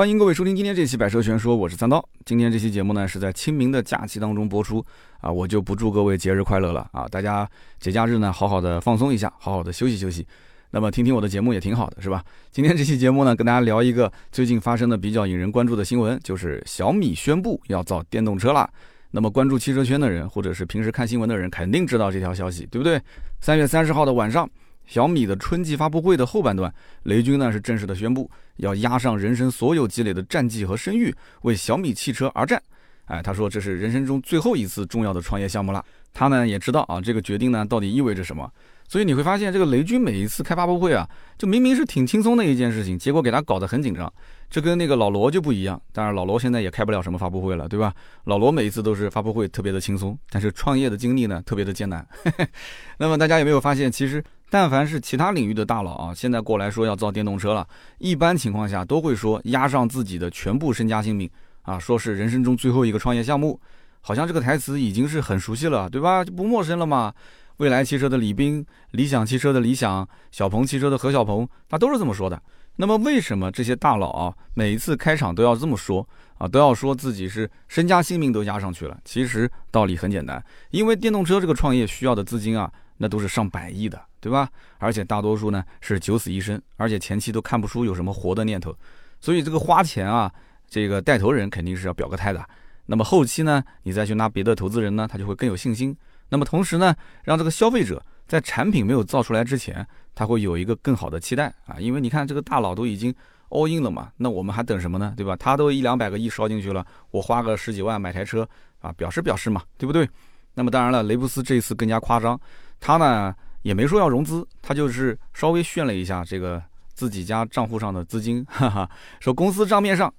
欢迎各位收听今天这期《百车全说》，我是三刀。今天这期节目呢是在清明的假期当中播出啊，我就不祝各位节日快乐了啊，大家节假日呢好好的放松一下，好好的休息休息。那么听听我的节目也挺好的，是吧？今天这期节目呢，跟大家聊一个最近发生的比较引人关注的新闻，就是小米宣布要造电动车了。那么关注汽车圈的人，或者是平时看新闻的人，肯定知道这条消息，对不对？三月三十号的晚上，小米的春季发布会的后半段，雷军呢是正式的宣布要押上人生所有积累的战绩和声誉，为小米汽车而战。哎，他说这是人生中最后一次重要的创业项目了。他呢也知道啊，这个决定呢到底意味着什么。所以你会发现，这个雷军每一次开发布会啊，就明明是挺轻松的一件事情，结果给他搞得很紧张。这跟那个老罗就不一样。当然，老罗现在也开不了什么发布会了，对吧？老罗每一次都是发布会特别的轻松，但是创业的经历呢特别的艰难。那么大家有没有发现，其实但凡是其他领域的大佬啊，现在过来说要造电动车了，一般情况下都会说押上自己的全部身家性命啊，说是人生中最后一个创业项目，好像这个台词已经是很熟悉了，对吧？就不陌生了嘛。未来汽车的李斌，理想汽车的理想，小鹏汽车的何小鹏，他都是这么说的。那么为什么这些大佬啊，每一次开场都要这么说啊，都要说自己是身家性命都押上去了？其实道理很简单，因为电动车这个创业需要的资金啊，那都是上百亿的，对吧？而且大多数呢是九死一生，而且前期都看不出有什么活的念头，所以这个花钱啊，这个带头人肯定是要表个态的。那么后期呢，你再去拿别的投资人呢，他就会更有信心。那么同时呢，让这个消费者在产品没有造出来之前，他会有一个更好的期待啊，因为你看这个大佬都已经 all in 了嘛，那我们还等什么呢？对吧？他都一两百个亿烧进去了，我花个十几万买台车啊，表示表示嘛，对不对？那么当然了，雷布斯这一次更加夸张，他呢也没说要融资，他就是稍微炫了一下这个自己家账户上的资金，哈哈，说公司账面上。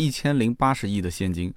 一千零八十亿的现金，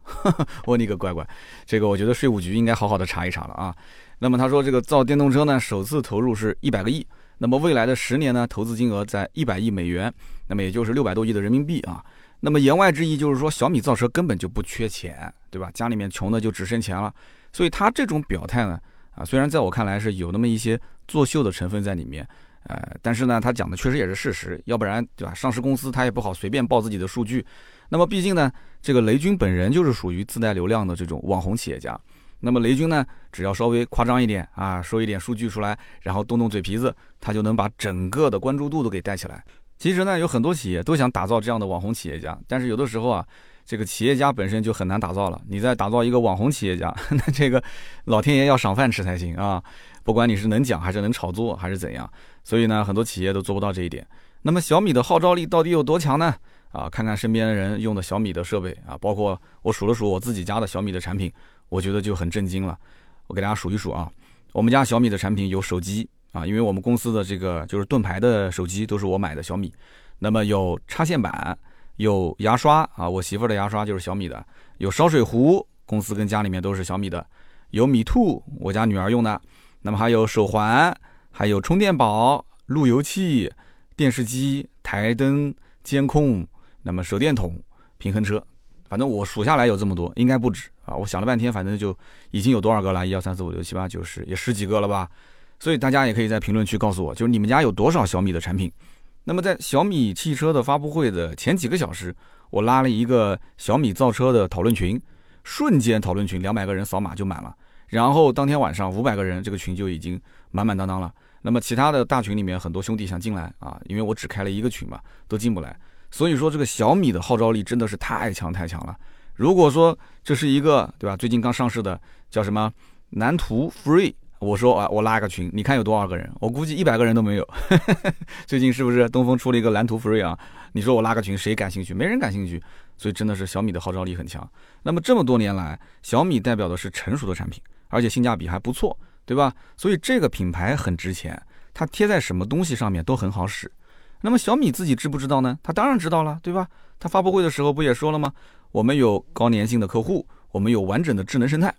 我你个乖乖，这个我觉得税务局应该好好的查一查了啊。那么他说这个造电动车呢，首次投入是一百个亿，那么未来的十年呢，投资金额在一百亿美元，那么也就是六百多亿的人民币啊。那么言外之意就是说，小米造车根本就不缺钱，对吧？家里面穷的就只剩钱了。所以他这种表态呢，啊，虽然在我看来是有那么一些作秀的成分在里面，呃，但是呢，他讲的确实也是事实，要不然对吧？上市公司他也不好随便报自己的数据。那么毕竟呢，这个雷军本人就是属于自带流量的这种网红企业家。那么雷军呢，只要稍微夸张一点啊，说一点数据出来，然后动动嘴皮子，他就能把整个的关注度都给带起来。其实呢，有很多企业都想打造这样的网红企业家，但是有的时候啊，这个企业家本身就很难打造了。你再打造一个网红企业家，那这个老天爷要赏饭吃才行啊！不管你是能讲还是能炒作还是怎样，所以呢，很多企业都做不到这一点。那么小米的号召力到底有多强呢？啊，看看身边的人用的小米的设备啊，包括我数了数我自己家的小米的产品，我觉得就很震惊了。我给大家数一数啊，我们家小米的产品有手机啊，因为我们公司的这个就是盾牌的手机都是我买的小米。那么有插线板，有牙刷啊，我媳妇的牙刷就是小米的。有烧水壶，公司跟家里面都是小米的。有米兔，我家女儿用的。那么还有手环，还有充电宝、路由器、电视机、台灯、监控。那么手电筒、平衡车，反正我数下来有这么多，应该不止啊！我想了半天，反正就已经有多少个了？一二三四五六七八九十，也十几个了吧？所以大家也可以在评论区告诉我，就是你们家有多少小米的产品？那么在小米汽车的发布会的前几个小时，我拉了一个小米造车的讨论群，瞬间讨论群两百个人扫码就满了，然后当天晚上五百个人，这个群就已经满满当当了。那么其他的大群里面很多兄弟想进来啊，因为我只开了一个群嘛，都进不来。所以说这个小米的号召力真的是太强太强了。如果说这是一个对吧，最近刚上市的叫什么蓝图 Free，我说啊，我拉个群，你看有多少个人？我估计一百个人都没有。最近是不是东风出了一个蓝图 Free 啊？你说我拉个群，谁感兴趣？没人感兴趣。所以真的是小米的号召力很强。那么这么多年来，小米代表的是成熟的产品，而且性价比还不错，对吧？所以这个品牌很值钱，它贴在什么东西上面都很好使。那么小米自己知不知道呢？他当然知道了，对吧？他发布会的时候不也说了吗？我们有高粘性的客户，我们有完整的智能生态。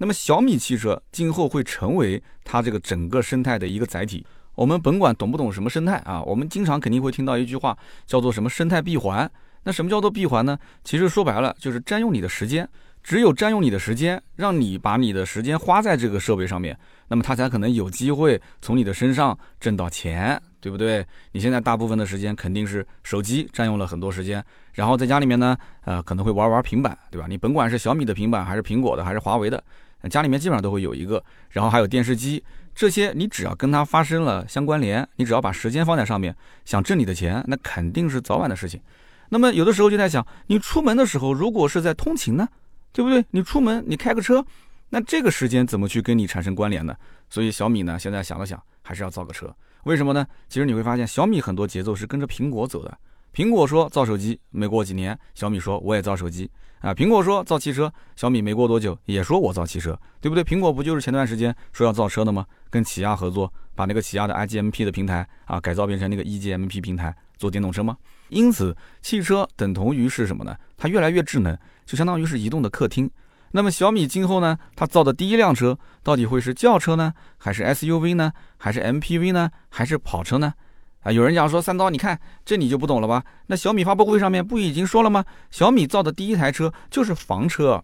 那么小米汽车今后会成为它这个整个生态的一个载体。我们甭管懂不懂什么生态啊，我们经常肯定会听到一句话，叫做什么生态闭环。那什么叫做闭环呢？其实说白了就是占用你的时间。只有占用你的时间，让你把你的时间花在这个设备上面，那么它才可能有机会从你的身上挣到钱，对不对？你现在大部分的时间肯定是手机占用了很多时间，然后在家里面呢，呃，可能会玩玩平板，对吧？你甭管是小米的平板，还是苹果的，还是华为的，家里面基本上都会有一个，然后还有电视机，这些你只要跟它发生了相关联，你只要把时间放在上面，想挣你的钱，那肯定是早晚的事情。那么有的时候就在想，你出门的时候，如果是在通勤呢？对不对？你出门你开个车，那这个时间怎么去跟你产生关联呢？所以小米呢，现在想了想，还是要造个车。为什么呢？其实你会发现，小米很多节奏是跟着苹果走的。苹果说造手机，没过几年，小米说我也造手机啊。苹果说造汽车，小米没过多久也说我造汽车，对不对？苹果不就是前段时间说要造车的吗？跟起亚合作，把那个起亚的 iGMP 的平台啊改造变成那个 eGMP 平台做电动车吗？因此，汽车等同于是什么呢？它越来越智能。就相当于是移动的客厅。那么小米今后呢，它造的第一辆车到底会是轿车呢，还是 SUV 呢，还是 MPV 呢，还是跑车呢？啊，有人讲说三刀，你看这你就不懂了吧？那小米发布会上面不已经说了吗？小米造的第一台车就是房车。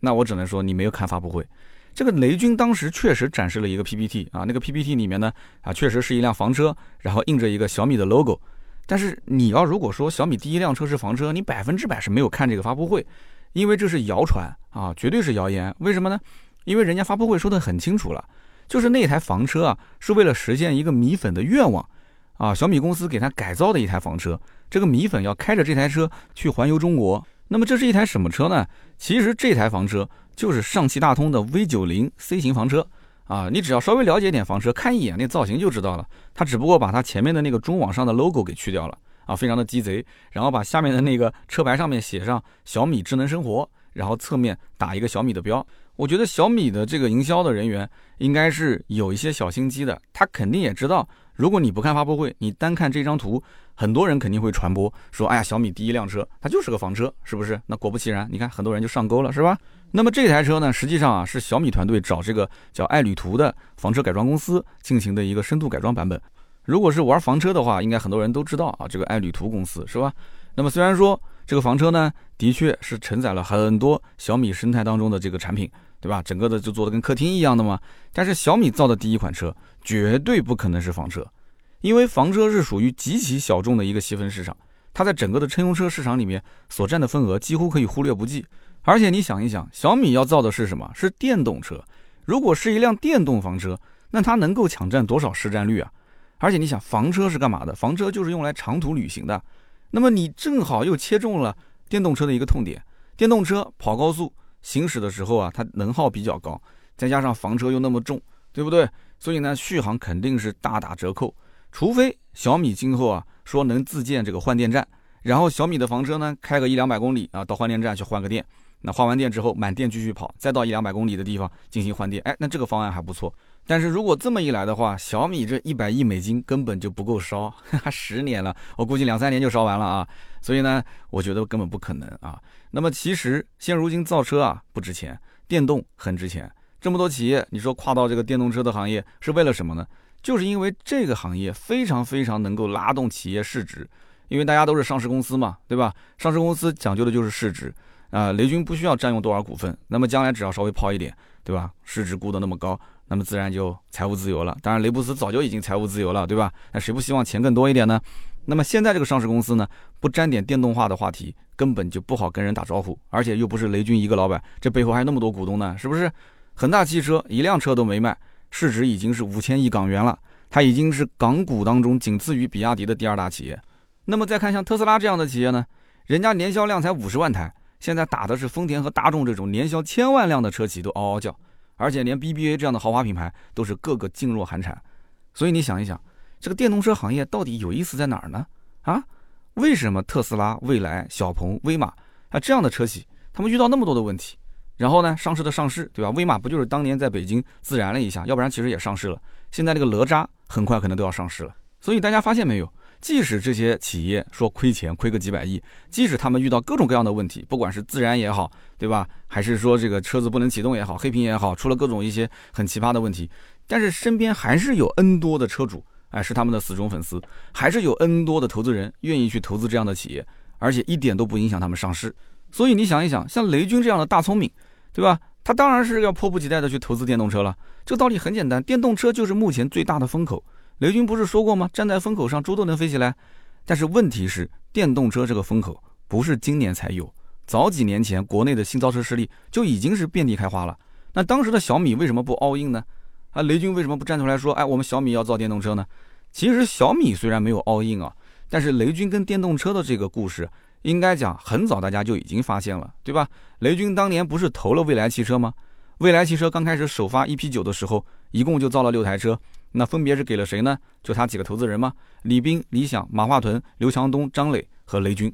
那我只能说你没有看发布会。这个雷军当时确实展示了一个 PPT 啊，那个 PPT 里面呢啊，确实是一辆房车，然后印着一个小米的 logo。但是你要如果说小米第一辆车是房车，你百分之百是没有看这个发布会。因为这是谣传啊，绝对是谣言。为什么呢？因为人家发布会说的很清楚了，就是那台房车啊，是为了实现一个米粉的愿望啊。小米公司给他改造的一台房车，这个米粉要开着这台车去环游中国。那么这是一台什么车呢？其实这台房车就是上汽大通的 V 九零 C 型房车啊。你只要稍微了解点房车，看一眼那造型就知道了。它只不过把它前面的那个中网上的 logo 给去掉了。啊，非常的鸡贼，然后把下面的那个车牌上面写上小米智能生活，然后侧面打一个小米的标。我觉得小米的这个营销的人员应该是有一些小心机的，他肯定也知道，如果你不看发布会，你单看这张图，很多人肯定会传播说，哎呀，小米第一辆车它就是个房车，是不是？那果不其然，你看很多人就上钩了，是吧？那么这台车呢，实际上啊是小米团队找这个叫爱旅途的房车改装公司进行的一个深度改装版本。如果是玩房车的话，应该很多人都知道啊，这个爱旅途公司是吧？那么虽然说这个房车呢，的确是承载了很多小米生态当中的这个产品，对吧？整个的就做的跟客厅一样的嘛。但是小米造的第一款车绝对不可能是房车，因为房车是属于极其小众的一个细分市场，它在整个的乘用车市场里面所占的份额几乎可以忽略不计。而且你想一想，小米要造的是什么？是电动车。如果是一辆电动房车，那它能够抢占多少市占率啊？而且你想，房车是干嘛的？房车就是用来长途旅行的。那么你正好又切中了电动车的一个痛点。电动车跑高速行驶的时候啊，它能耗比较高，再加上房车又那么重，对不对？所以呢，续航肯定是大打折扣。除非小米今后啊说能自建这个换电站，然后小米的房车呢开个一两百公里啊到换电站去换个电，那换完电之后满电继续跑，再到一两百公里的地方进行换电。哎，那这个方案还不错。但是如果这么一来的话，小米这一百亿美金根本就不够烧，十年了，我估计两三年就烧完了啊。所以呢，我觉得根本不可能啊。那么其实现如今造车啊不值钱，电动很值钱。这么多企业，你说跨到这个电动车的行业是为了什么呢？就是因为这个行业非常非常能够拉动企业市值，因为大家都是上市公司嘛，对吧？上市公司讲究的就是市值啊。雷军不需要占用多少股份，那么将来只要稍微抛一点，对吧？市值估的那么高。那么自然就财务自由了。当然，雷布斯早就已经财务自由了，对吧？那谁不希望钱更多一点呢？那么现在这个上市公司呢，不沾点电动化的话题，根本就不好跟人打招呼。而且又不是雷军一个老板，这背后还有那么多股东呢，是不是？恒大汽车一辆车都没卖，市值已经是五千亿港元了，它已经是港股当中仅次于比亚迪的第二大企业。那么再看像特斯拉这样的企业呢，人家年销量才五十万台，现在打的是丰田和大众这种年销千万辆的车企都嗷嗷叫。而且连 BBA 这样的豪华品牌都是个个噤若寒蝉，所以你想一想，这个电动车行业到底有意思在哪儿呢？啊，为什么特斯拉、蔚来、小鹏、威马啊这样的车企，他们遇到那么多的问题，然后呢上市的上市，对吧？威马不就是当年在北京自燃了一下，要不然其实也上市了。现在这个哪吒很快可能都要上市了，所以大家发现没有？即使这些企业说亏钱，亏个几百亿，即使他们遇到各种各样的问题，不管是自燃也好，对吧？还是说这个车子不能启动也好，黑屏也好，出了各种一些很奇葩的问题，但是身边还是有 N 多的车主，哎，是他们的死忠粉丝，还是有 N 多的投资人愿意去投资这样的企业，而且一点都不影响他们上市。所以你想一想，像雷军这样的大聪明，对吧？他当然是要迫不及待的去投资电动车了。这个道理很简单，电动车就是目前最大的风口。雷军不是说过吗？站在风口上，猪都能飞起来。但是问题是，电动车这个风口不是今年才有，早几年前国内的新造车势力就已经是遍地开花了。那当时的小米为什么不 all in 呢？啊，雷军为什么不站出来说，哎，我们小米要造电动车呢？其实小米虽然没有 all in 啊，但是雷军跟电动车的这个故事，应该讲很早大家就已经发现了，对吧？雷军当年不是投了蔚来汽车吗？蔚来汽车刚开始首发 EP 九的时候，一共就造了六台车。那分别是给了谁呢？就他几个投资人吗？李斌、李想、马化腾、刘强东、张磊和雷军。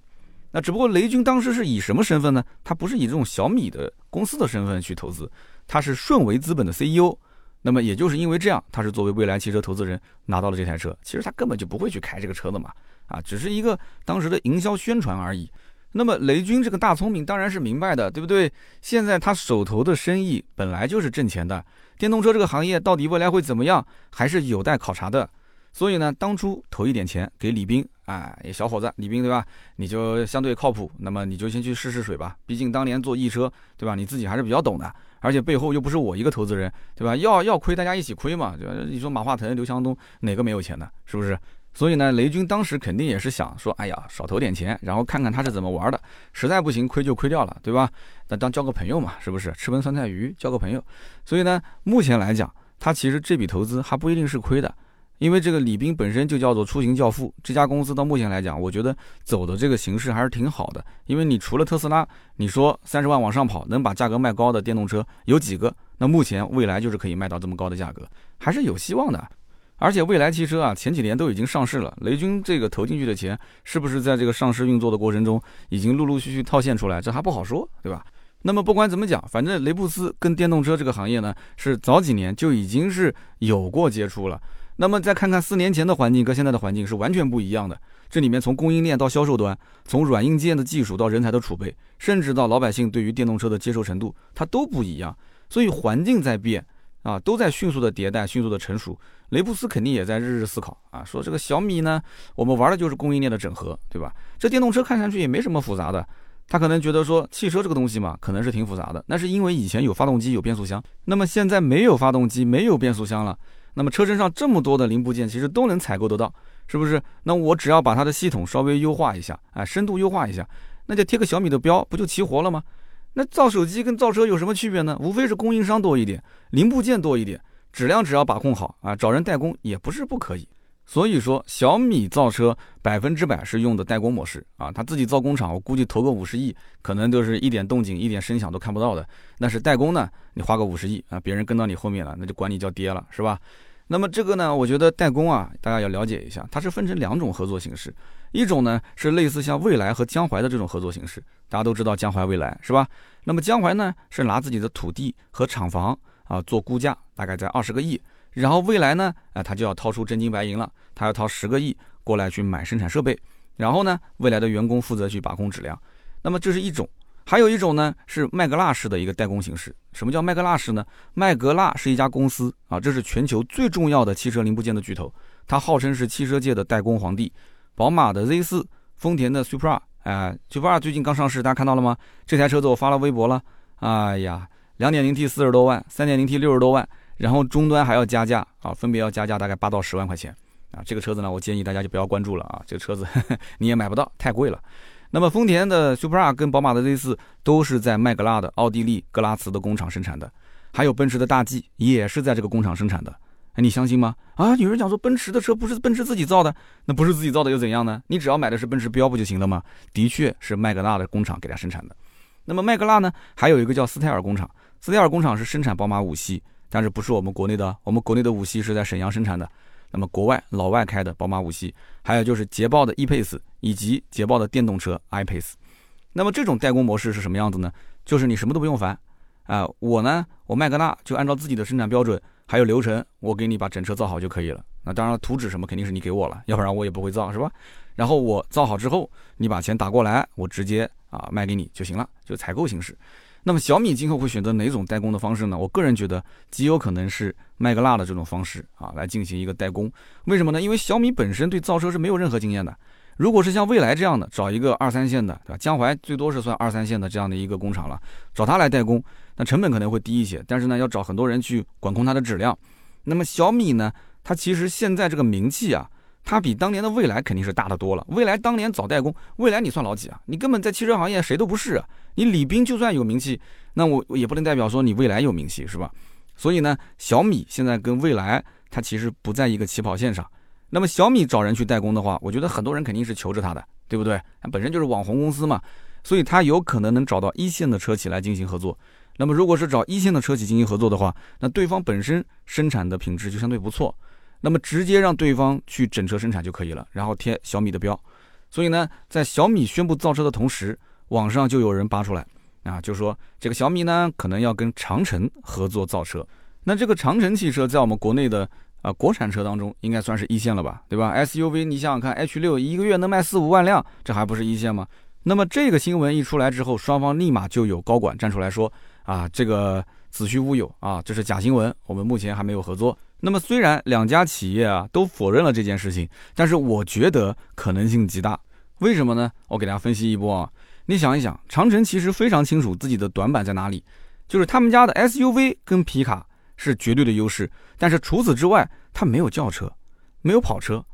那只不过雷军当时是以什么身份呢？他不是以这种小米的公司的身份去投资，他是顺为资本的 CEO。那么也就是因为这样，他是作为未来汽车投资人拿到了这台车。其实他根本就不会去开这个车的嘛，啊，只是一个当时的营销宣传而已。那么雷军这个大聪明当然是明白的，对不对？现在他手头的生意本来就是挣钱的。电动车这个行业到底未来会怎么样，还是有待考察的。所以呢，当初投一点钱给李斌，哎，小伙子，李斌对吧？你就相对靠谱，那么你就先去试试水吧。毕竟当年做易车，对吧？你自己还是比较懂的，而且背后又不是我一个投资人，对吧？要要亏，大家一起亏嘛。对吧？你说马化腾、刘强东哪个没有钱的，是不是？所以呢，雷军当时肯定也是想说，哎呀，少投点钱，然后看看他是怎么玩的。实在不行，亏就亏掉了，对吧？那当交个朋友嘛，是不是？吃盆酸菜鱼，交个朋友。所以呢，目前来讲，他其实这笔投资还不一定是亏的，因为这个李斌本身就叫做出行教父。这家公司到目前来讲，我觉得走的这个形式还是挺好的。因为你除了特斯拉，你说三十万往上跑，能把价格卖高的电动车有几个？那目前未来就是可以卖到这么高的价格，还是有希望的。而且蔚来汽车啊，前几年都已经上市了。雷军这个投进去的钱，是不是在这个上市运作的过程中，已经陆陆续续套现出来？这还不好说，对吧？那么不管怎么讲，反正雷布斯跟电动车这个行业呢，是早几年就已经是有过接触了。那么再看看四年前的环境跟现在的环境是完全不一样的。这里面从供应链到销售端，从软硬件的技术到人才的储备，甚至到老百姓对于电动车的接受程度，它都不一样。所以环境在变。啊，都在迅速的迭代，迅速的成熟。雷布斯肯定也在日日思考啊，说这个小米呢，我们玩的就是供应链的整合，对吧？这电动车看上去也没什么复杂的，他可能觉得说汽车这个东西嘛，可能是挺复杂的。那是因为以前有发动机，有变速箱，那么现在没有发动机，没有变速箱了，那么车身上这么多的零部件，其实都能采购得到，是不是？那我只要把它的系统稍微优化一下，啊，深度优化一下，那就贴个小米的标，不就齐活了吗？那造手机跟造车有什么区别呢？无非是供应商多一点，零部件多一点，质量只要把控好啊，找人代工也不是不可以。所以说小米造车百分之百是用的代工模式啊，他自己造工厂，我估计投个五十亿，可能就是一点动静、一点声响都看不到的。那是代工呢，你花个五十亿啊，别人跟到你后面了，那就管你叫爹了，是吧？那么这个呢，我觉得代工啊，大家要了解一下，它是分成两种合作形式，一种呢是类似像蔚来和江淮的这种合作形式，大家都知道江淮蔚来是吧？那么江淮呢是拿自己的土地和厂房啊做估价，大概在二十个亿，然后未来呢，啊他就要掏出真金白银了，他要掏十个亿过来去买生产设备，然后呢，未来的员工负责去把控质量，那么这是一种。还有一种呢，是麦格纳式的一个代工形式。什么叫麦格纳式呢？麦格纳是一家公司啊，这是全球最重要的汽车零部件的巨头，它号称是汽车界的代工皇帝。宝马的 Z4，丰田的 Supra，哎，Supra 最近刚上市，大家看到了吗？这台车子我发了微博了。哎呀，两点零 T 四十多万，三点零 T 六十多万，然后终端还要加价啊，分别要加价大概八到十万块钱啊。这个车子呢，我建议大家就不要关注了啊，这个车子 你也买不到，太贵了。那么丰田的 Supra 跟宝马的 Z4 都是在麦格纳的奥地利格拉茨的工厂生产的，还有奔驰的大 G 也是在这个工厂生产的。哎，你相信吗？啊，有人讲说奔驰的车不是奔驰自己造的，那不是自己造的又怎样呢？你只要买的是奔驰标不就行了吗？的确是麦格纳的工厂给它生产的。那么麦格纳呢，还有一个叫斯泰尔工厂，斯蒂尔工厂是生产宝马五系，但是不是我们国内的，我们国内的五系是在沈阳生产的。那么国外老外开的宝马五系，还有就是捷豹的 e-Pace 以及捷豹的电动车 i-Pace。那么这种代工模式是什么样子呢？就是你什么都不用烦啊，我呢，我麦格纳就按照自己的生产标准还有流程，我给你把整车造好就可以了。那当然图纸什么肯定是你给我了，要不然我也不会造，是吧？然后我造好之后，你把钱打过来，我直接啊卖给你就行了，就采购形式。那么小米今后会选择哪种代工的方式呢？我个人觉得极有可能是麦格纳的这种方式啊，来进行一个代工。为什么呢？因为小米本身对造车是没有任何经验的。如果是像蔚来这样的，找一个二三线的，对吧？江淮最多是算二三线的这样的一个工厂了，找他来代工，那成本可能会低一些，但是呢，要找很多人去管控它的质量。那么小米呢，它其实现在这个名气啊，它比当年的蔚来肯定是大的多了。蔚来当年早代工，蔚来你算老几啊？你根本在汽车行业谁都不是啊。你李斌就算有名气，那我也不能代表说你蔚来有名气，是吧？所以呢，小米现在跟蔚来它其实不在一个起跑线上。那么小米找人去代工的话，我觉得很多人肯定是求着他的，对不对？本身就是网红公司嘛，所以它有可能能找到一线的车企来进行合作。那么如果是找一线的车企进行合作的话，那对方本身生产的品质就相对不错，那么直接让对方去整车生产就可以了，然后贴小米的标。所以呢，在小米宣布造车的同时，网上就有人扒出来啊，就说这个小米呢可能要跟长城合作造车。那这个长城汽车在我们国内的。啊，国产车当中应该算是一线了吧，对吧？SUV，你想想看，H 六一个月能卖四五万辆，这还不是一线吗？那么这个新闻一出来之后，双方立马就有高管站出来说，啊，这个子虚乌有啊，这是假新闻，我们目前还没有合作。那么虽然两家企业啊都否认了这件事情，但是我觉得可能性极大。为什么呢？我给大家分析一波啊。你想一想，长城其实非常清楚自己的短板在哪里，就是他们家的 SUV 跟皮卡。是绝对的优势，但是除此之外，它没有轿车，没有跑车，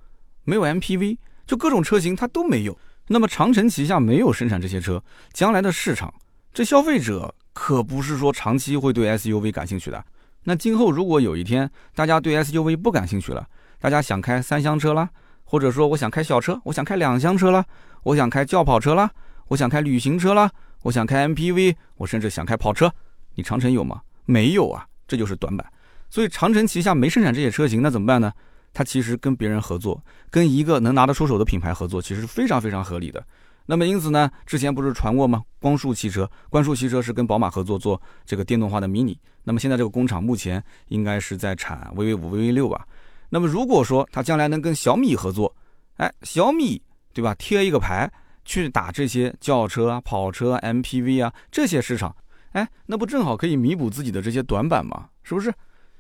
没有 MPV，就各种车型它都没有。那么长城旗下没有生产这些车，将来的市场，这消费者可不是说长期会对 SUV 感兴趣的。那今后如果有一天大家对 SUV 不感兴趣了，大家想开三厢车啦，或者说我想开小车，我想开两厢车啦，我想开轿跑车啦，我想开旅行车啦，我想开 MPV，我甚至想开跑车，你长城有吗？没有啊。这就是短板，所以长城旗下没生产这些车型，那怎么办呢？它其实跟别人合作，跟一个能拿得出手的品牌合作，其实是非常非常合理的。那么因此呢，之前不是传过吗？光束汽车，光束汽车是跟宝马合作做这个电动化的 mini。那么现在这个工厂目前应该是在产 VV 五、VV 六吧？那么如果说它将来能跟小米合作，哎，小米对吧？贴一个牌去打这些轿车啊、跑车啊、MPV 啊这些市场。哎，那不正好可以弥补自己的这些短板吗？是不是？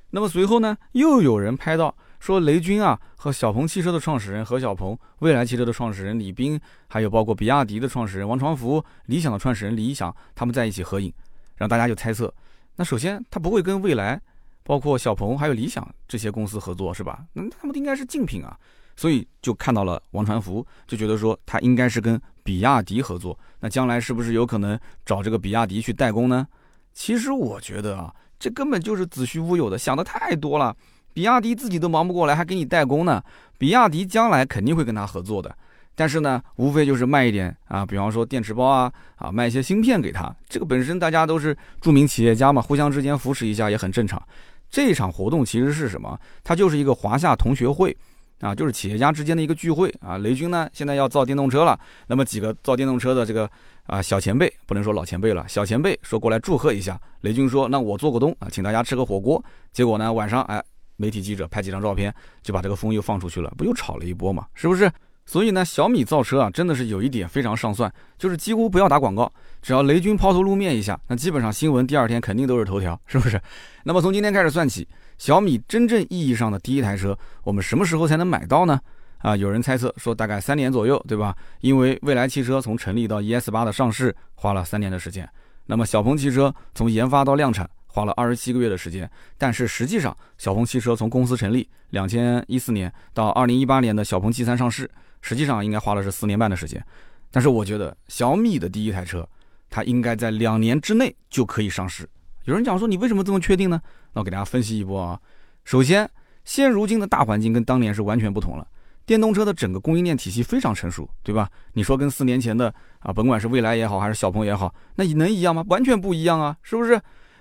那么随后呢，又有人拍到说雷军啊和小鹏汽车的创始人何小鹏、蔚来汽车的创始人李斌，还有包括比亚迪的创始人王传福、理想的创始人李想，他们在一起合影，让大家就猜测，那首先他不会跟蔚来、包括小鹏还有理想这些公司合作是吧？那他们应该是竞品啊。所以就看到了王传福，就觉得说他应该是跟比亚迪合作，那将来是不是有可能找这个比亚迪去代工呢？其实我觉得啊，这根本就是子虚乌有的，想的太多了。比亚迪自己都忙不过来，还给你代工呢。比亚迪将来肯定会跟他合作的，但是呢，无非就是卖一点啊，比方说电池包啊，啊，卖一些芯片给他。这个本身大家都是著名企业家嘛，互相之间扶持一下也很正常。这场活动其实是什么？它就是一个华夏同学会。啊，就是企业家之间的一个聚会啊。雷军呢，现在要造电动车了，那么几个造电动车的这个啊小前辈，不能说老前辈了，小前辈说过来祝贺一下。雷军说，那我做个东啊，请大家吃个火锅。结果呢，晚上哎，媒体记者拍几张照片，就把这个风又放出去了，不又炒了一波嘛，是不是？所以呢，小米造车啊，真的是有一点非常上算，就是几乎不要打广告，只要雷军抛头露面一下，那基本上新闻第二天肯定都是头条，是不是？那么从今天开始算起。小米真正意义上的第一台车，我们什么时候才能买到呢？啊，有人猜测说大概三年左右，对吧？因为蔚来汽车从成立到 ES 八的上市花了三年的时间，那么小鹏汽车从研发到量产花了二十七个月的时间。但是实际上，小鹏汽车从公司成立两千一四年到二零一八年的小鹏 G 三上市，实际上应该花了是四年半的时间。但是我觉得小米的第一台车，它应该在两年之内就可以上市。有人讲说你为什么这么确定呢？那我给大家分析一波啊。首先，现如今的大环境跟当年是完全不同了，电动车的整个供应链体系非常成熟，对吧？你说跟四年前的啊，甭管是蔚来也好，还是小鹏也好，那能一样吗？完全不一样啊，是不是？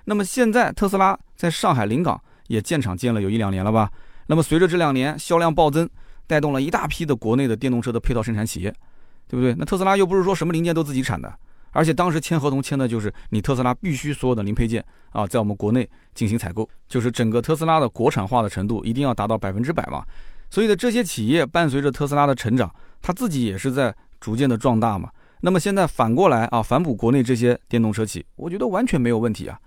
那么现在特斯拉在上海临港也建厂建了有一两年了吧？那么随着这两年销量暴增，带动了一大批的国内的电动车的配套生产企业，对不对？那特斯拉又不是说什么零件都自己产的。而且当时签合同签的就是你特斯拉必须所有的零配件啊，在我们国内进行采购，就是整个特斯拉的国产化的程度一定要达到百分之百嘛。所以的这些企业伴随着特斯拉的成长，它自己也是在逐渐的壮大嘛。那么现在反过来啊，反哺国内这些电动车企，我觉得完全没有问题啊。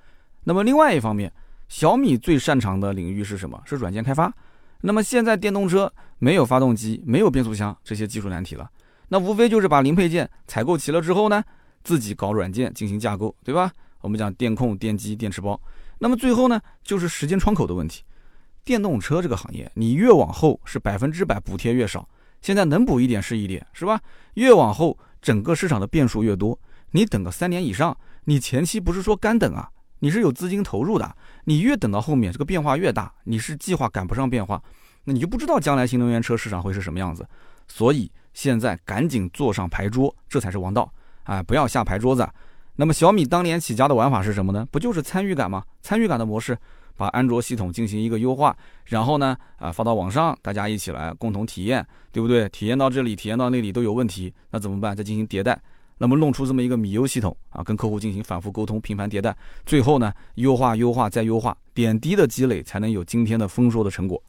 那么另外一方面，小米最擅长的领域是什么？是软件开发。那么现在电动车没有发动机、没有变速箱这些技术难题了。那无非就是把零配件采购齐了之后呢，自己搞软件进行架构，对吧？我们讲电控、电机、电池包。那么最后呢，就是时间窗口的问题。电动车这个行业，你越往后是百分之百补贴越少，现在能补一点是一点，是吧？越往后，整个市场的变数越多，你等个三年以上，你前期不是说干等啊，你是有资金投入的，你越等到后面，这个变化越大，你是计划赶不上变化，那你就不知道将来新能源车市场会是什么样子。所以现在赶紧坐上牌桌，这才是王道啊！不要下牌桌子。那么小米当年起家的玩法是什么呢？不就是参与感吗？参与感的模式。把安卓系统进行一个优化，然后呢，啊，发到网上，大家一起来共同体验，对不对？体验到这里，体验到那里都有问题，那怎么办？再进行迭代，那么弄出这么一个米优系统啊，跟客户进行反复沟通，频繁迭代，最后呢，优化、优化再优化，点滴的积累才能有今天的丰硕的成果。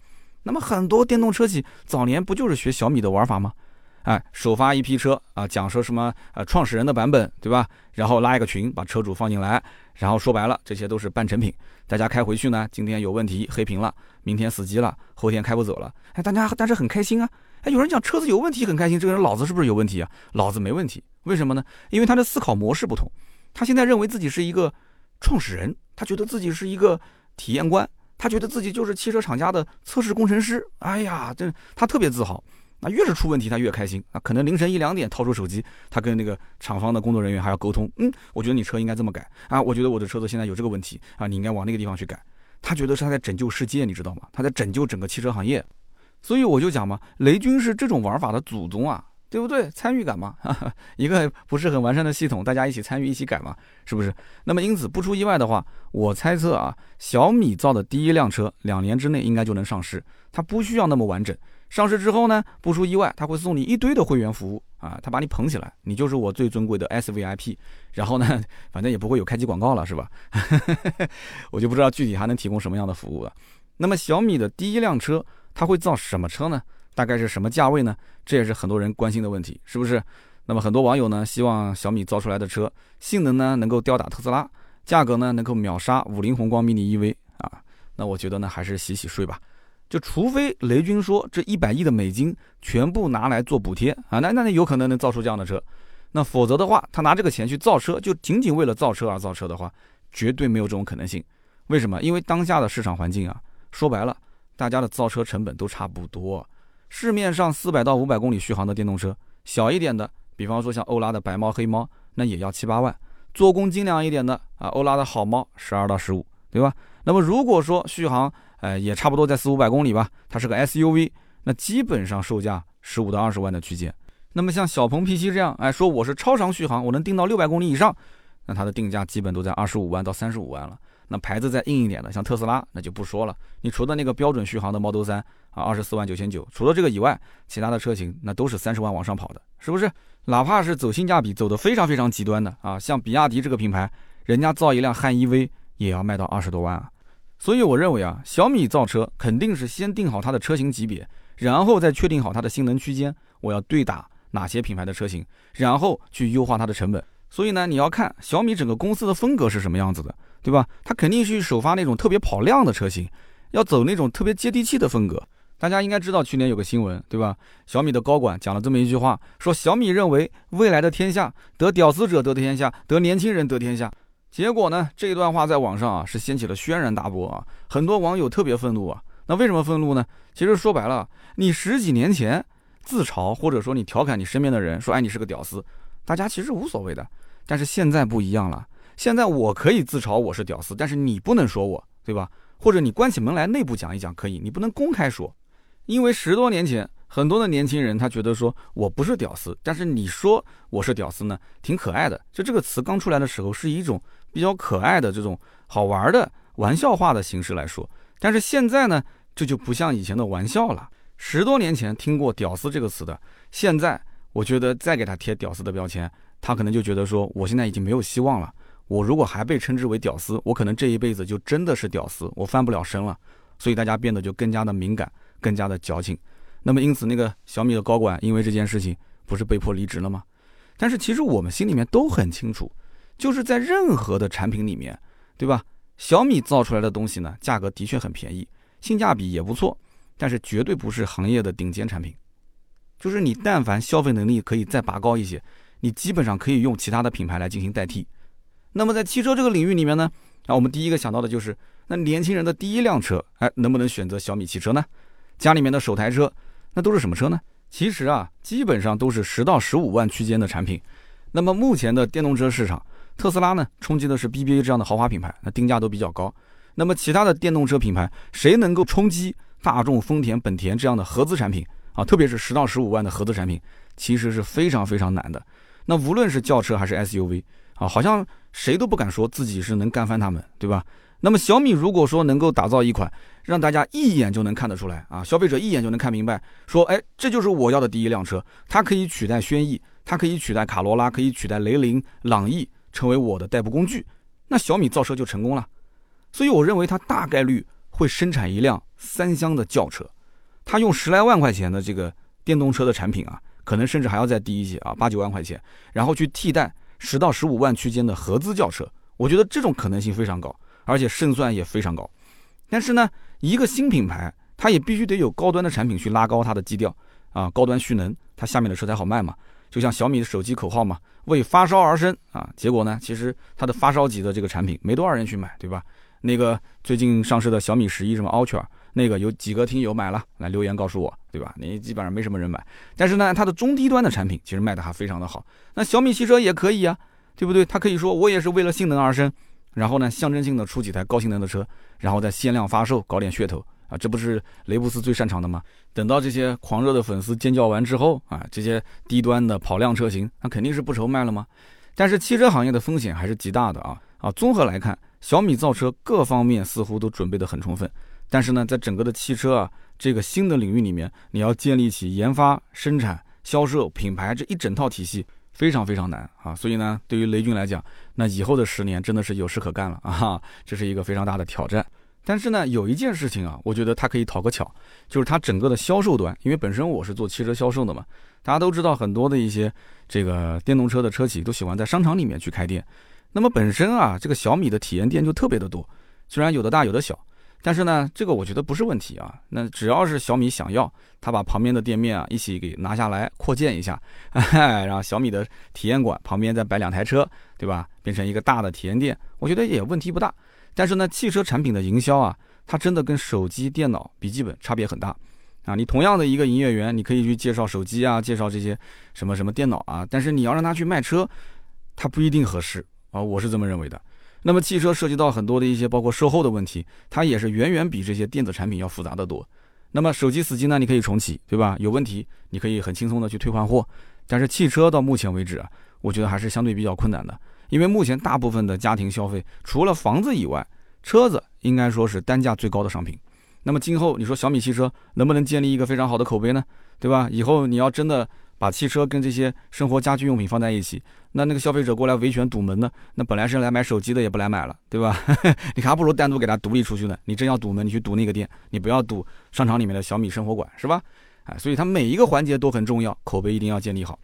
那么很多电动车企早年不就是学小米的玩法吗？哎，首发一批车啊，讲说什么呃创始人的版本，对吧？然后拉一个群，把车主放进来，然后说白了，这些都是半成品。大家开回去呢，今天有问题黑屏了，明天死机了，后天开不走了。哎，大家但是很开心啊。哎，有人讲车子有问题很开心，这个人脑子是不是有问题啊？脑子没问题，为什么呢？因为他的思考模式不同。他现在认为自己是一个创始人，他觉得自己是一个体验官，他觉得自己就是汽车厂家的测试工程师。哎呀，这他特别自豪。那越是出问题，他越开心啊！可能凌晨一两点掏出手机，他跟那个厂方的工作人员还要沟通。嗯，我觉得你车应该这么改啊！我觉得我的车子现在有这个问题啊，你应该往那个地方去改。他觉得是他在拯救世界，你知道吗？他在拯救整个汽车行业。所以我就讲嘛，雷军是这种玩法的祖宗啊，对不对？参与感嘛，一个不是很完善的系统，大家一起参与一起改嘛，是不是？那么因此不出意外的话，我猜测啊，小米造的第一辆车两年之内应该就能上市，它不需要那么完整。上市之后呢，不出意外，他会送你一堆的会员服务啊，他把你捧起来，你就是我最尊贵的 SVIP。然后呢，反正也不会有开机广告了，是吧？我就不知道具体还能提供什么样的服务了。那么小米的第一辆车，它会造什么车呢？大概是什么价位呢？这也是很多人关心的问题，是不是？那么很多网友呢，希望小米造出来的车性能呢能够吊打特斯拉，价格呢能够秒杀五菱宏光 mini EV 啊。那我觉得呢，还是洗洗睡吧。就除非雷军说这一百亿的美金全部拿来做补贴啊，那那有可能能造出这样的车，那否则的话，他拿这个钱去造车，就仅仅为了造车而造车的话，绝对没有这种可能性。为什么？因为当下的市场环境啊，说白了，大家的造车成本都差不多。市面上四百到五百公里续航的电动车，小一点的，比方说像欧拉的白猫、黑猫，那也要七八万；做工精良一点的啊，欧拉的好猫十二到十五，对吧？那么如果说续航，呃，也差不多在四五百公里吧。它是个 SUV，那基本上售价十五到二十万的区间。那么像小鹏 P7 这样，哎，说我是超长续航，我能定到六百公里以上，那它的定价基本都在二十五万到三十五万了。那牌子再硬一点的，像特斯拉，那就不说了。你除了那个标准续航的 Model 3啊，二十四万九千九，除了这个以外，其他的车型那都是三十万往上跑的，是不是？哪怕是走性价比走的非常非常极端的啊，像比亚迪这个品牌，人家造一辆汉 EV 也要卖到二十多万啊。所以我认为啊，小米造车肯定是先定好它的车型级别，然后再确定好它的性能区间，我要对打哪些品牌的车型，然后去优化它的成本。所以呢，你要看小米整个公司的风格是什么样子的，对吧？它肯定是首发那种特别跑量的车型，要走那种特别接地气的风格。大家应该知道去年有个新闻，对吧？小米的高管讲了这么一句话，说小米认为未来的天下得屌丝者得天下，得年轻人得天下。结果呢？这一段话在网上啊是掀起了轩然大波啊，很多网友特别愤怒啊。那为什么愤怒呢？其实说白了，你十几年前自嘲或者说你调侃你身边的人说，哎，你是个屌丝，大家其实无所谓的。但是现在不一样了，现在我可以自嘲我是屌丝，但是你不能说我，对吧？或者你关起门来内部讲一讲可以，你不能公开说，因为十多年前很多的年轻人他觉得说我不是屌丝，但是你说我是屌丝呢，挺可爱的。就这个词刚出来的时候是一种。比较可爱的这种好玩的玩笑话的形式来说，但是现在呢，这就不像以前的玩笑了。十多年前听过“屌丝”这个词的，现在我觉得再给他贴“屌丝”的标签，他可能就觉得说，我现在已经没有希望了。我如果还被称之为屌丝，我可能这一辈子就真的是屌丝，我翻不了身了。所以大家变得就更加的敏感，更加的矫情。那么因此，那个小米的高管因为这件事情不是被迫离职了吗？但是其实我们心里面都很清楚。就是在任何的产品里面，对吧？小米造出来的东西呢，价格的确很便宜，性价比也不错，但是绝对不是行业的顶尖产品，就是你但凡消费能力可以再拔高一些，你基本上可以用其他的品牌来进行代替。那么在汽车这个领域里面呢，啊，我们第一个想到的就是，那年轻人的第一辆车，哎，能不能选择小米汽车呢？家里面的首台车，那都是什么车呢？其实啊，基本上都是十到十五万区间的产品。那么目前的电动车市场，特斯拉呢冲击的是 BBA 这样的豪华品牌，那定价都比较高。那么其他的电动车品牌，谁能够冲击大众、丰田、本田这样的合资产品啊？特别是十到十五万的合资产品，其实是非常非常难的。那无论是轿车还是 SUV 啊，好像谁都不敢说自己是能干翻他们，对吧？那么小米如果说能够打造一款让大家一眼就能看得出来啊，消费者一眼就能看明白，说哎，这就是我要的第一辆车，它可以取代轩逸，它可以取代卡罗拉，可以取代雷凌、朗逸，成为我的代步工具，那小米造车就成功了。所以我认为它大概率会生产一辆三厢的轿车，它用十来万块钱的这个电动车的产品啊，可能甚至还要再低一些啊，八九万块钱，然后去替代十到十五万区间的合资轿车，我觉得这种可能性非常高。而且胜算也非常高，但是呢，一个新品牌，它也必须得有高端的产品去拉高它的基调啊，高端蓄能，它下面的车才好卖嘛。就像小米的手机口号嘛，为发烧而生啊。结果呢，其实它的发烧级的这个产品没多少人去买，对吧？那个最近上市的小米十一什么 Ultra，那个有几个听友买了，来留言告诉我，对吧？你基本上没什么人买。但是呢，它的中低端的产品其实卖的还非常的好。那小米汽车也可以啊，对不对？它可以说我也是为了性能而生。然后呢，象征性的出几台高性能的车，然后再限量发售，搞点噱头啊，这不是雷布斯最擅长的吗？等到这些狂热的粉丝尖叫完之后啊，这些低端的跑量车型，那肯定是不愁卖了吗？但是汽车行业的风险还是极大的啊啊！综合来看，小米造车各方面似乎都准备得很充分，但是呢，在整个的汽车啊这个新的领域里面，你要建立起研发、生产、销售、品牌这一整套体系。非常非常难啊，所以呢，对于雷军来讲，那以后的十年真的是有事可干了啊，这是一个非常大的挑战。但是呢，有一件事情啊，我觉得他可以讨个巧，就是他整个的销售端，因为本身我是做汽车销售的嘛，大家都知道很多的一些这个电动车的车企都喜欢在商场里面去开店，那么本身啊，这个小米的体验店就特别的多，虽然有的大有的小。但是呢，这个我觉得不是问题啊。那只要是小米想要，他把旁边的店面啊一起给拿下来扩建一下，然后小米的体验馆旁边再摆两台车，对吧？变成一个大的体验店，我觉得也问题不大。但是呢，汽车产品的营销啊，它真的跟手机、电脑、笔记本差别很大啊。你同样的一个营业员，你可以去介绍手机啊，介绍这些什么什么电脑啊，但是你要让他去卖车，他不一定合适啊。我是这么认为的。那么汽车涉及到很多的一些包括售后的问题，它也是远远比这些电子产品要复杂的多。那么手机死机呢，你可以重启，对吧？有问题你可以很轻松的去退换货。但是汽车到目前为止啊，我觉得还是相对比较困难的，因为目前大部分的家庭消费，除了房子以外，车子应该说是单价最高的商品。那么今后你说小米汽车能不能建立一个非常好的口碑呢？对吧？以后你要真的。把汽车跟这些生活家居用品放在一起，那那个消费者过来维权堵门呢？那本来是来买手机的，也不来买了，对吧？你还不如单独给他独立出去呢。你真要堵门，你去堵那个店，你不要堵商场里面的小米生活馆，是吧？哎，所以它每一个环节都很重要，口碑一定要建立好。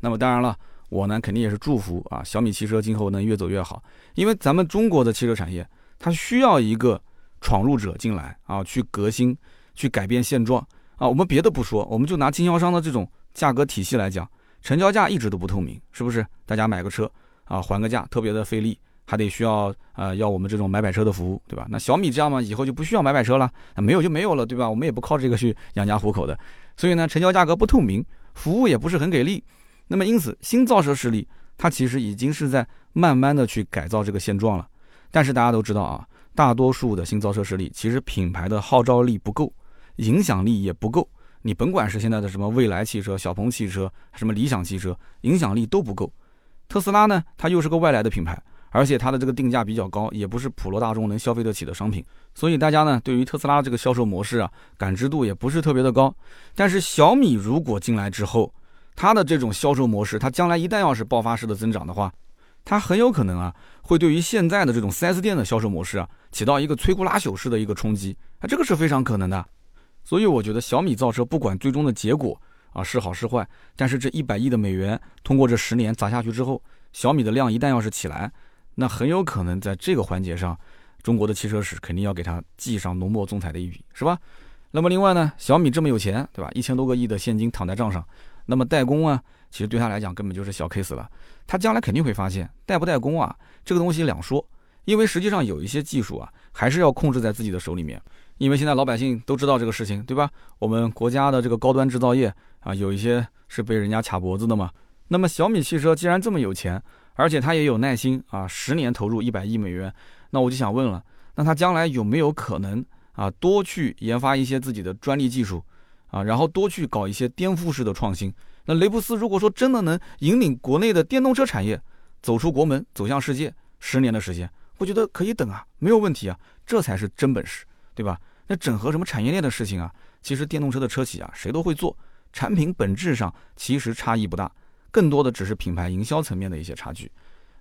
那么当然了，我呢肯定也是祝福啊，小米汽车今后能越走越好，因为咱们中国的汽车产业，它需要一个闯入者进来啊，去革新，去改变现状啊。我们别的不说，我们就拿经销商的这种。价格体系来讲，成交价一直都不透明，是不是？大家买个车啊，还个价特别的费力，还得需要呃要我们这种买买车的服务，对吧？那小米这样嘛，以后就不需要买买车了，没有就没有了，对吧？我们也不靠这个去养家糊口的，所以呢，成交价格不透明，服务也不是很给力。那么因此，新造车势力它其实已经是在慢慢的去改造这个现状了。但是大家都知道啊，大多数的新造车势力其实品牌的号召力不够，影响力也不够。你甭管是现在的什么蔚来汽车、小鹏汽车、什么理想汽车，影响力都不够。特斯拉呢，它又是个外来的品牌，而且它的这个定价比较高，也不是普罗大众能消费得起的商品。所以大家呢，对于特斯拉这个销售模式啊，感知度也不是特别的高。但是小米如果进来之后，它的这种销售模式，它将来一旦要是爆发式的增长的话，它很有可能啊，会对于现在的这种 4S 店的销售模式啊，起到一个摧枯拉朽式的一个冲击啊，这个是非常可能的。所以我觉得小米造车不管最终的结果啊是好是坏，但是这一百亿的美元通过这十年砸下去之后，小米的量一旦要是起来，那很有可能在这个环节上，中国的汽车史肯定要给它记上浓墨重彩的一笔，是吧？那么另外呢，小米这么有钱，对吧？一千多个亿的现金躺在账上，那么代工啊，其实对他来讲根本就是小 case 了。他将来肯定会发现，代不代工啊，这个东西两说。因为实际上有一些技术啊，还是要控制在自己的手里面。因为现在老百姓都知道这个事情，对吧？我们国家的这个高端制造业啊，有一些是被人家卡脖子的嘛。那么小米汽车既然这么有钱，而且他也有耐心啊，十年投入一百亿美元，那我就想问了，那他将来有没有可能啊，多去研发一些自己的专利技术啊，然后多去搞一些颠覆式的创新？那雷布斯如果说真的能引领国内的电动车产业走出国门，走向世界，十年的时间，我觉得可以等啊，没有问题啊，这才是真本事，对吧？那整合什么产业链的事情啊，其实电动车的车企啊，谁都会做，产品本质上其实差异不大。更多的只是品牌营销层面的一些差距。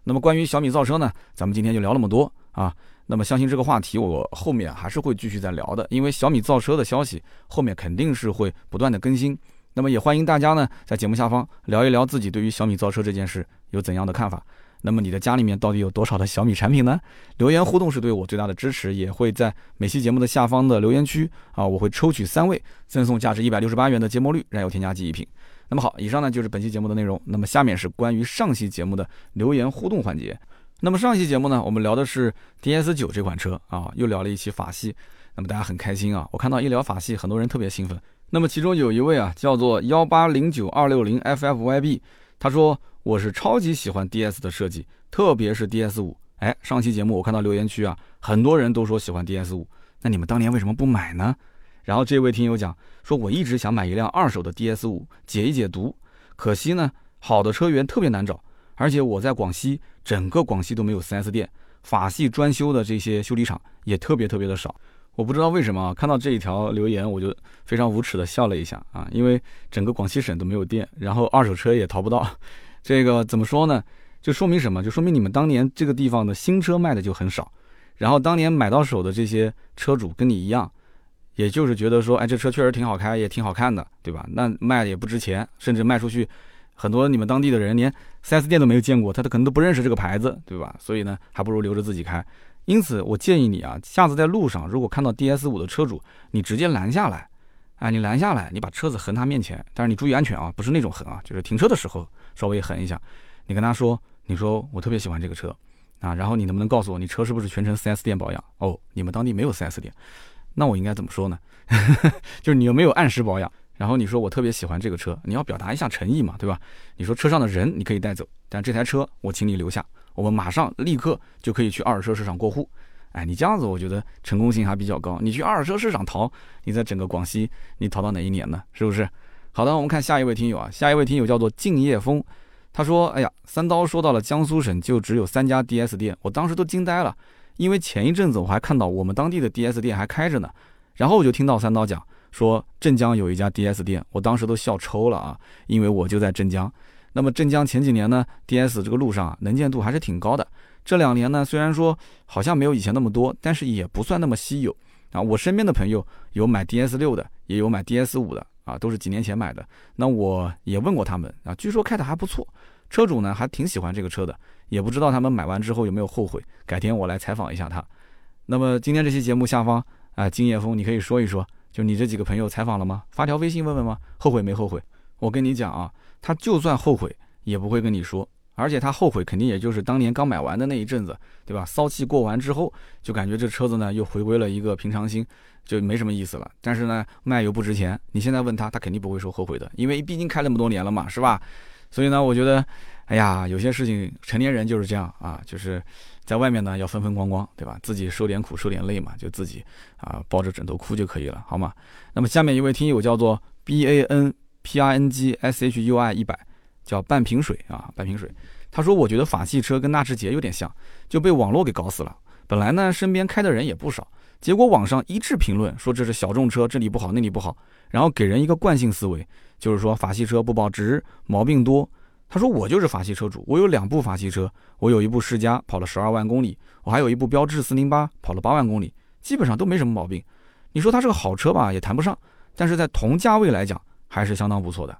那么关于小米造车呢，咱们今天就聊那么多啊。那么相信这个话题我后面还是会继续再聊的，因为小米造车的消息后面肯定是会不断的更新。那么也欢迎大家呢在节目下方聊一聊自己对于小米造车这件事有怎样的看法。那么你的家里面到底有多少的小米产品呢？留言互动是对我最大的支持，也会在每期节目的下方的留言区啊，我会抽取三位赠送价值一百六十八元的芥末绿燃油添加剂一瓶。那么好，以上呢就是本期节目的内容。那么下面是关于上期节目的留言互动环节。那么上期节目呢，我们聊的是 DS 九这款车啊，又聊了一期法系。那么大家很开心啊，我看到一聊法系，很多人特别兴奋。那么其中有一位啊，叫做幺八零九二六零 FFYB，他说我是超级喜欢 DS 的设计，特别是 DS 五。哎，上期节目我看到留言区啊，很多人都说喜欢 DS 五，那你们当年为什么不买呢？然后这位听友讲说，我一直想买一辆二手的 DS 五解一解毒，可惜呢，好的车源特别难找，而且我在广西，整个广西都没有 4S 店，法系专修的这些修理厂也特别特别的少。我不知道为什么看到这一条留言，我就非常无耻的笑了一下啊，因为整个广西省都没有店，然后二手车也淘不到，这个怎么说呢？就说明什么？就说明你们当年这个地方的新车卖的就很少，然后当年买到手的这些车主跟你一样。也就是觉得说，哎，这车确实挺好开，也挺好看的，对吧？那卖的也不值钱，甚至卖出去，很多你们当地的人连 4S 店都没有见过，他都可能都不认识这个牌子，对吧？所以呢，还不如留着自己开。因此，我建议你啊，下次在路上如果看到 DS 五的车主，你直接拦下来，哎，你拦下来，你把车子横他面前，但是你注意安全啊，不是那种横啊，就是停车的时候稍微横一下。你跟他说，你说我特别喜欢这个车啊，然后你能不能告诉我，你车是不是全程 4S 店保养？哦，你们当地没有 4S 店。那我应该怎么说呢？就是你有没有按时保养？然后你说我特别喜欢这个车，你要表达一下诚意嘛，对吧？你说车上的人你可以带走，但这台车我请你留下，我们马上立刻就可以去二手车市场过户。哎，你这样子我觉得成功性还比较高。你去二手车市场淘，你在整个广西你淘到哪一年呢？是不是？好的，我们看下一位听友啊，下一位听友叫做敬业风，他说：“哎呀，三刀说到了江苏省就只有三家 DS 店，我当时都惊呆了。”因为前一阵子我还看到我们当地的 DS 店还开着呢，然后我就听到三刀讲说镇江有一家 DS 店，我当时都笑抽了啊，因为我就在镇江。那么镇江前几年呢，DS 这个路上啊能见度还是挺高的。这两年呢，虽然说好像没有以前那么多，但是也不算那么稀有啊。我身边的朋友有买 DS 六的，也有买 DS 五的啊，都是几年前买的。那我也问过他们啊，据说开的还不错。车主呢还挺喜欢这个车的，也不知道他们买完之后有没有后悔。改天我来采访一下他。那么今天这期节目下方啊，金叶峰，你可以说一说，就你这几个朋友采访了吗？发条微信问问吗？后悔没后悔？我跟你讲啊，他就算后悔也不会跟你说，而且他后悔肯定也就是当年刚买完的那一阵子，对吧？骚气过完之后，就感觉这车子呢又回归了一个平常心，就没什么意思了。但是呢，卖又不值钱，你现在问他，他肯定不会说后悔的，因为毕竟开那么多年了嘛，是吧？所以呢，我觉得，哎呀，有些事情成年人就是这样啊，就是在外面呢要风风光光，对吧？自己受点苦受点累嘛，就自己啊抱着枕头哭就可以了，好吗？那么下面一位听友叫做 B A N P R N G S H U I 一百，叫半瓶水啊，半瓶水。他说，我觉得法系车跟纳智捷有点像，就被网络给搞死了。本来呢，身边开的人也不少，结果网上一致评论说这是小众车，这里不好那里不好，然后给人一个惯性思维。就是说法系车不保值，毛病多。他说我就是法系车主，我有两部法系车，我有一部世嘉跑了十二万公里，我还有一部标致四零八跑了八万公里，基本上都没什么毛病。你说它是个好车吧，也谈不上，但是在同价位来讲还是相当不错的。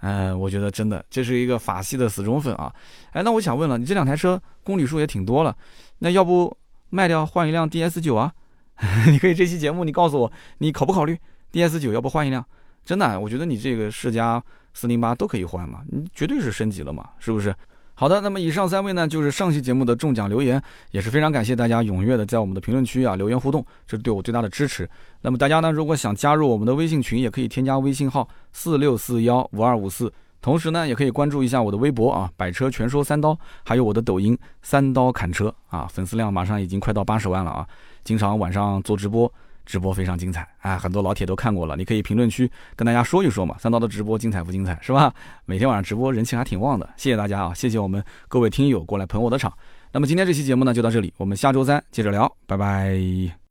嗯，我觉得真的这是一个法系的死忠粉啊。哎，那我想问了，你这两台车公里数也挺多了，那要不卖掉换一辆 DS 九啊？你可以这期节目你告诉我，你考不考虑？，DS 九要不换一辆？真的，我觉得你这个世嘉四零八都可以换嘛，你绝对是升级了嘛，是不是？好的，那么以上三位呢，就是上期节目的中奖留言，也是非常感谢大家踊跃的在我们的评论区啊留言互动，这是对我最大的支持。那么大家呢，如果想加入我们的微信群，也可以添加微信号四六四幺五二五四，同时呢，也可以关注一下我的微博啊，百车全说三刀，还有我的抖音三刀砍车啊，粉丝量马上已经快到八十万了啊，经常晚上做直播。直播非常精彩啊，很多老铁都看过了，你可以评论区跟大家说一说嘛。三刀的直播精彩不精彩是吧？每天晚上直播人气还挺旺的，谢谢大家啊，谢谢我们各位听友过来捧我的场。那么今天这期节目呢就到这里，我们下周三接着聊，拜拜。